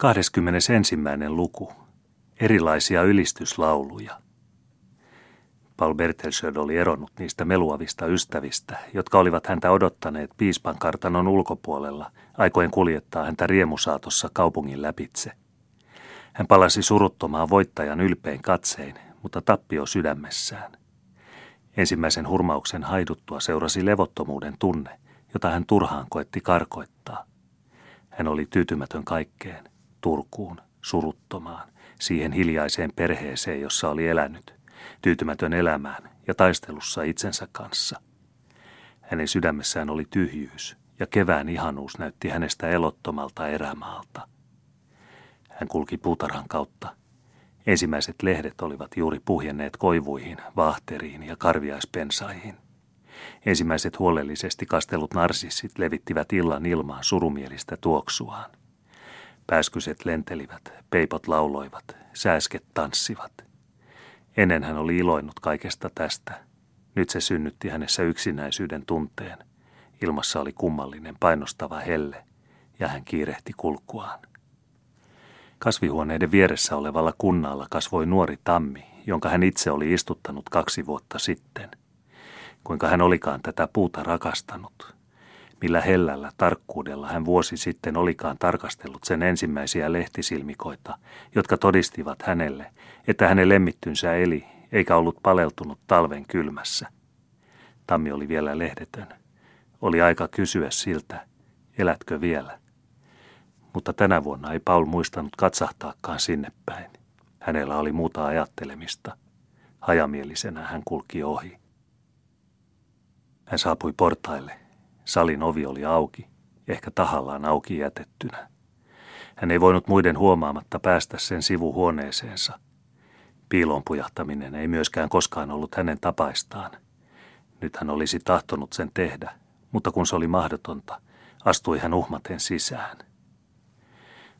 21. luku. Erilaisia ylistyslauluja. Paul Bertelsöld oli eronnut niistä meluavista ystävistä, jotka olivat häntä odottaneet piispan kartanon ulkopuolella, aikoen kuljettaa häntä riemusaatossa kaupungin läpitse. Hän palasi suruttomaan voittajan ylpein katsein, mutta tappio sydämessään. Ensimmäisen hurmauksen haiduttua seurasi levottomuuden tunne, jota hän turhaan koetti karkoittaa. Hän oli tyytymätön kaikkeen, Turkuun, suruttomaan, siihen hiljaiseen perheeseen, jossa oli elänyt, tyytymätön elämään ja taistelussa itsensä kanssa. Hänen sydämessään oli tyhjyys, ja kevään ihanuus näytti hänestä elottomalta erämaalta. Hän kulki puutarhan kautta. Ensimmäiset lehdet olivat juuri puhjenneet koivuihin, vahteriin ja karviaispensaihin. Ensimmäiset huolellisesti kastellut narsissit levittivät illan ilmaan surumielistä tuoksuaan. Pääskyset lentelivät, peipot lauloivat, sääsket tanssivat. Ennen hän oli iloinut kaikesta tästä. Nyt se synnytti hänessä yksinäisyyden tunteen. Ilmassa oli kummallinen painostava helle, ja hän kiirehti kulkuaan. Kasvihuoneiden vieressä olevalla kunnalla kasvoi nuori tammi, jonka hän itse oli istuttanut kaksi vuotta sitten. Kuinka hän olikaan tätä puuta rakastanut, millä hellällä tarkkuudella hän vuosi sitten olikaan tarkastellut sen ensimmäisiä lehtisilmikoita, jotka todistivat hänelle, että hänen lemmittynsä eli eikä ollut paleltunut talven kylmässä. Tammi oli vielä lehdetön. Oli aika kysyä siltä, elätkö vielä? Mutta tänä vuonna ei Paul muistanut katsahtaakaan sinne päin. Hänellä oli muuta ajattelemista. Hajamielisenä hän kulki ohi. Hän saapui portaille Salin ovi oli auki, ehkä tahallaan auki jätettynä. Hän ei voinut muiden huomaamatta päästä sen sivuhuoneeseensa. Piilon pujahtaminen ei myöskään koskaan ollut hänen tapaistaan. Nyt hän olisi tahtonut sen tehdä, mutta kun se oli mahdotonta, astui hän uhmaten sisään.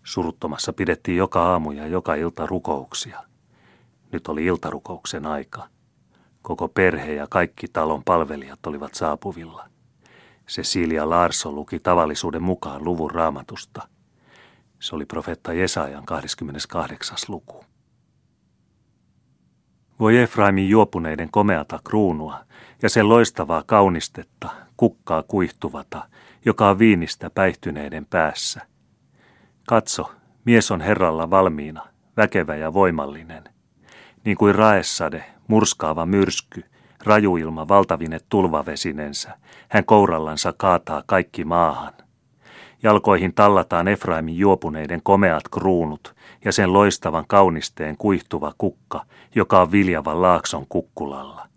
Suruttomassa pidettiin joka aamu ja joka ilta rukouksia. Nyt oli iltarukouksen aika. Koko perhe ja kaikki talon palvelijat olivat saapuvilla – Cecilia Larsson luki tavallisuuden mukaan luvun raamatusta. Se oli profeetta Jesajan 28. luku. Voi Efraimin juopuneiden komeata kruunua ja sen loistavaa kaunistetta, kukkaa kuihtuvata, joka on viinistä päihtyneiden päässä. Katso, mies on Herralla valmiina, väkevä ja voimallinen. Niin kuin raessade, murskaava myrsky, rajuilma valtavine tulvavesinensä, hän kourallansa kaataa kaikki maahan. Jalkoihin tallataan Efraimin juopuneiden komeat kruunut ja sen loistavan kaunisteen kuihtuva kukka, joka on viljavan laakson kukkulalla.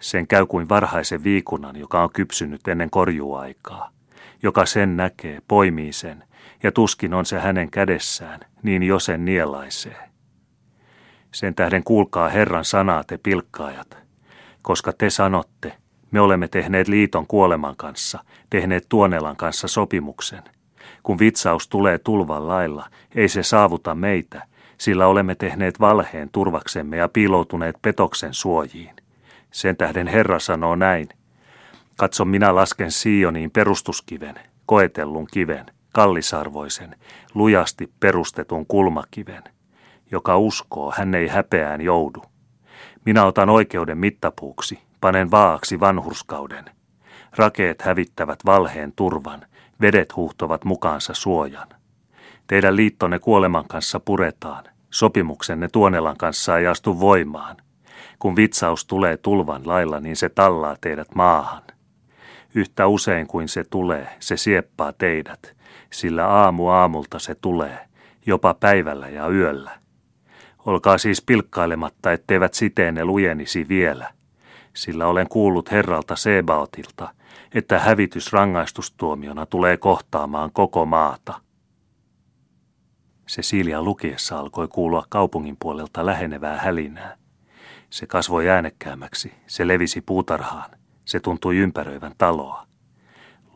Sen käy kuin varhaisen viikunnan, joka on kypsynyt ennen korjuaikaa. Joka sen näkee, poimii sen, ja tuskin on se hänen kädessään, niin jo sen nielaisee. Sen tähden kuulkaa Herran sanaa te pilkkaajat, koska te sanotte, me olemme tehneet liiton kuoleman kanssa, tehneet Tuonelan kanssa sopimuksen. Kun vitsaus tulee tulvan lailla, ei se saavuta meitä, sillä olemme tehneet valheen turvaksemme ja piiloutuneet petoksen suojiin. Sen tähden Herra sanoo näin. Katso, minä lasken Sioniin perustuskiven, koetellun kiven, kallisarvoisen, lujasti perustetun kulmakiven. Joka uskoo, hän ei häpeään joudu. Minä otan oikeuden mittapuuksi, panen vaaksi vanhurskauden. Rakeet hävittävät valheen turvan, vedet huuhtovat mukaansa suojan. Teidän liittonne kuoleman kanssa puretaan, sopimuksenne Tuonelan kanssa ei astu voimaan. Kun vitsaus tulee tulvan lailla, niin se tallaa teidät maahan. Yhtä usein kuin se tulee, se sieppaa teidät, sillä aamu aamulta se tulee, jopa päivällä ja yöllä. Olkaa siis pilkkailematta, etteivät siteenne lujenisi vielä, sillä olen kuullut herralta Sebaotilta, että hävitys rangaistustuomiona tulee kohtaamaan koko maata. Cecilia lukiessa alkoi kuulua kaupungin puolelta lähenevää hälinää. Se kasvoi äänekkäämmäksi, se levisi puutarhaan, se tuntui ympäröivän taloa.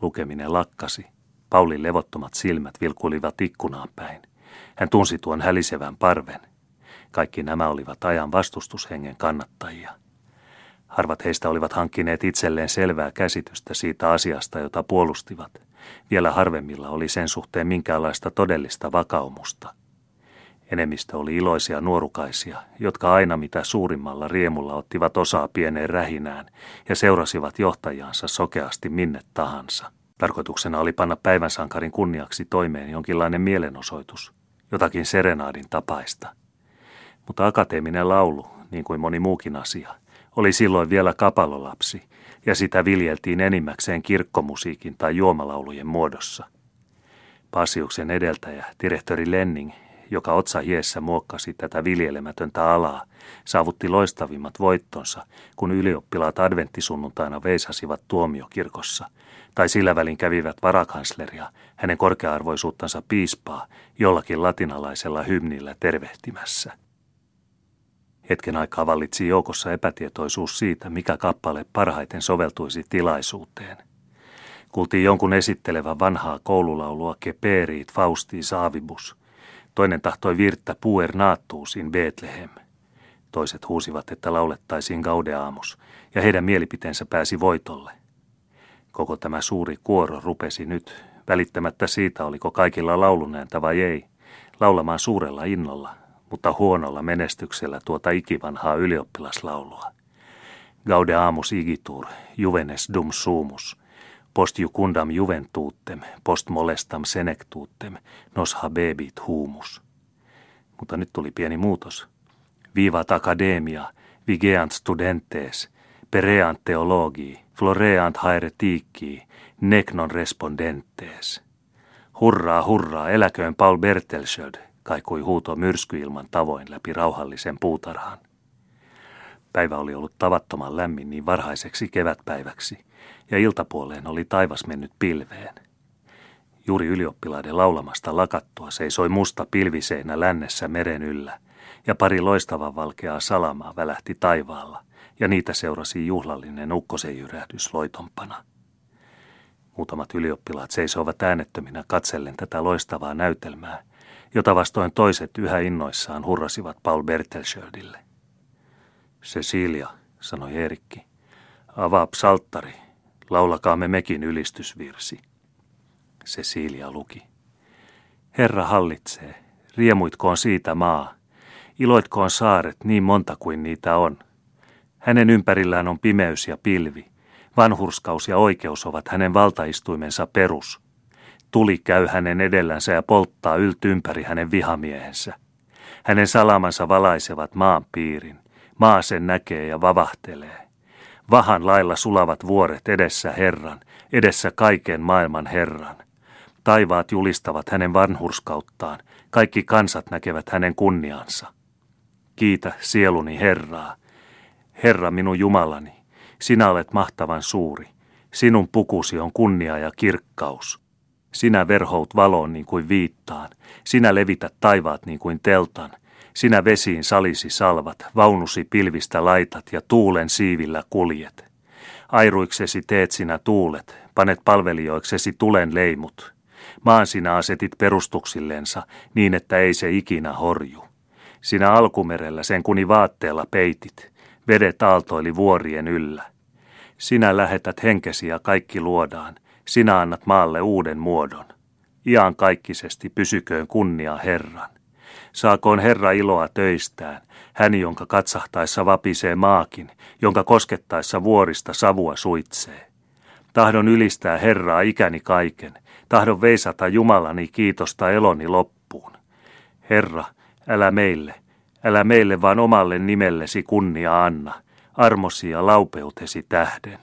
Lukeminen lakkasi. Paulin levottomat silmät vilkuilivat ikkunaan päin. Hän tunsi tuon hälisevän parven. Kaikki nämä olivat ajan vastustushengen kannattajia. Harvat heistä olivat hankkineet itselleen selvää käsitystä siitä asiasta, jota puolustivat, Vielä harvemmilla oli sen suhteen minkäänlaista todellista vakaumusta. Enemmistö oli iloisia nuorukaisia, jotka aina mitä suurimmalla riemulla ottivat osaa pieneen rähinään ja seurasivat johtajansa sokeasti minne tahansa. Tarkoituksena oli panna päivänsankarin kunniaksi toimeen jonkinlainen mielenosoitus, jotakin serenaadin tapaista. Mutta akateeminen laulu, niin kuin moni muukin asia, oli silloin vielä kapalolapsi, ja sitä viljeltiin enimmäkseen kirkkomusiikin tai juomalaulujen muodossa. Pasiuksen edeltäjä, direktori Lenning, joka otsa hiessä muokkasi tätä viljelemätöntä alaa, saavutti loistavimmat voittonsa, kun ylioppilaat adventtisunnuntaina veisasivat tuomiokirkossa, tai sillä välin kävivät varakansleria, hänen korkearvoisuuttansa piispaa, jollakin latinalaisella hymnillä tervehtimässä. Hetken aikaa vallitsi joukossa epätietoisuus siitä, mikä kappale parhaiten soveltuisi tilaisuuteen. Kuultiin jonkun esittelevän vanhaa koululaulua Keperit Fausti Saavibus. Toinen tahtoi virttä Puer Naattuus in Bethlehem. Toiset huusivat, että laulettaisiin Gaudeamus, ja heidän mielipiteensä pääsi voitolle. Koko tämä suuri kuoro rupesi nyt, välittämättä siitä, oliko kaikilla laulunääntä vai ei, laulamaan suurella innolla, mutta huonolla menestyksellä tuota ikivanhaa ylioppilaslaulua. Gaudeamus igitur, juvenes dum sumus, post jucundam juventuuttem, post molestam senectuuttem, nos habebit humus. Mutta nyt tuli pieni muutos. Vivat academia, vigeant studentes, pereant theologii, floreant haeretiikki, nec non respondentes. Hurraa, hurraa, eläköön Paul Bertelsöld, kaikui huuto myrskyilman tavoin läpi rauhallisen puutarhan. Päivä oli ollut tavattoman lämmin niin varhaiseksi kevätpäiväksi, ja iltapuoleen oli taivas mennyt pilveen. Juuri ylioppilaiden laulamasta lakattua seisoi musta pilviseinä lännessä meren yllä, ja pari loistavan valkeaa salamaa välähti taivaalla, ja niitä seurasi juhlallinen ukkosenjyrähdys loitompana. Muutamat ylioppilaat seisoivat äänettöminä katsellen tätä loistavaa näytelmää, jota vastoin toiset yhä innoissaan hurrasivat Paul Bertelschöldille. Cecilia, sanoi Erikki, avaa psalttari, laulakaamme mekin ylistysvirsi. Cecilia luki. Herra hallitsee, riemuitkoon siitä maa, iloitkoon saaret niin monta kuin niitä on. Hänen ympärillään on pimeys ja pilvi, vanhurskaus ja oikeus ovat hänen valtaistuimensa perus – Tuli käy hänen edellänsä ja polttaa ylt ympäri hänen vihamiehensä. Hänen salamansa valaisevat maan piirin. Maa sen näkee ja vavahtelee. Vahan lailla sulavat vuoret edessä Herran, edessä kaiken maailman Herran. Taivaat julistavat hänen vanhurskauttaan, kaikki kansat näkevät hänen kunniansa. Kiitä sieluni Herraa. Herra minun Jumalani, sinä olet mahtavan suuri. Sinun pukusi on kunnia ja kirkkaus. Sinä verhout valoon niin kuin viittaan, sinä levität taivaat niin kuin teltan, sinä vesiin salisi salvat, vaunusi pilvistä laitat ja tuulen siivillä kuljet. Airuiksesi teet sinä tuulet, panet palvelijoiksesi tulen leimut. Maan sinä asetit perustuksillensa niin, että ei se ikinä horju. Sinä alkumerellä sen kuni vaatteella peitit, vedet aaltoili vuorien yllä. Sinä lähetät henkesi ja kaikki luodaan, sinä annat maalle uuden muodon. Ian kaikkisesti pysyköön kunnia Herran. Saakoon Herra iloa töistään, hän jonka katsahtaessa vapisee maakin, jonka koskettaessa vuorista savua suitsee. Tahdon ylistää Herraa ikäni kaiken, tahdon veisata Jumalani kiitosta eloni loppuun. Herra, älä meille, älä meille vaan omalle nimellesi kunnia anna, armosi ja laupeutesi tähden.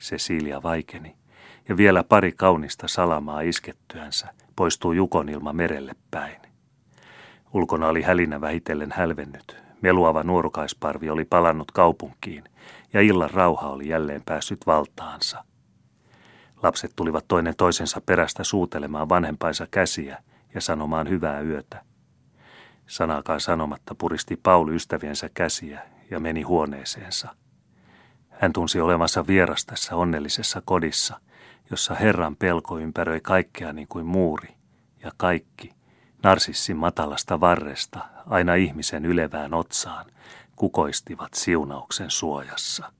Cecilia vaikeni ja vielä pari kaunista salamaa iskettyänsä poistuu jukonilma merelle päin. Ulkona oli hälinä vähitellen hälvennyt. Meluava nuorukaisparvi oli palannut kaupunkiin ja illan rauha oli jälleen päässyt valtaansa. Lapset tulivat toinen toisensa perästä suutelemaan vanhempainsa käsiä ja sanomaan hyvää yötä. Sanaakaan sanomatta puristi Paul ystäviensä käsiä ja meni huoneeseensa. Hän tunsi olevansa vieras tässä onnellisessa kodissa – jossa Herran pelko ympäröi kaikkea niin kuin muuri, ja kaikki, narsissin matalasta varresta aina ihmisen ylevään otsaan, kukoistivat siunauksen suojassa.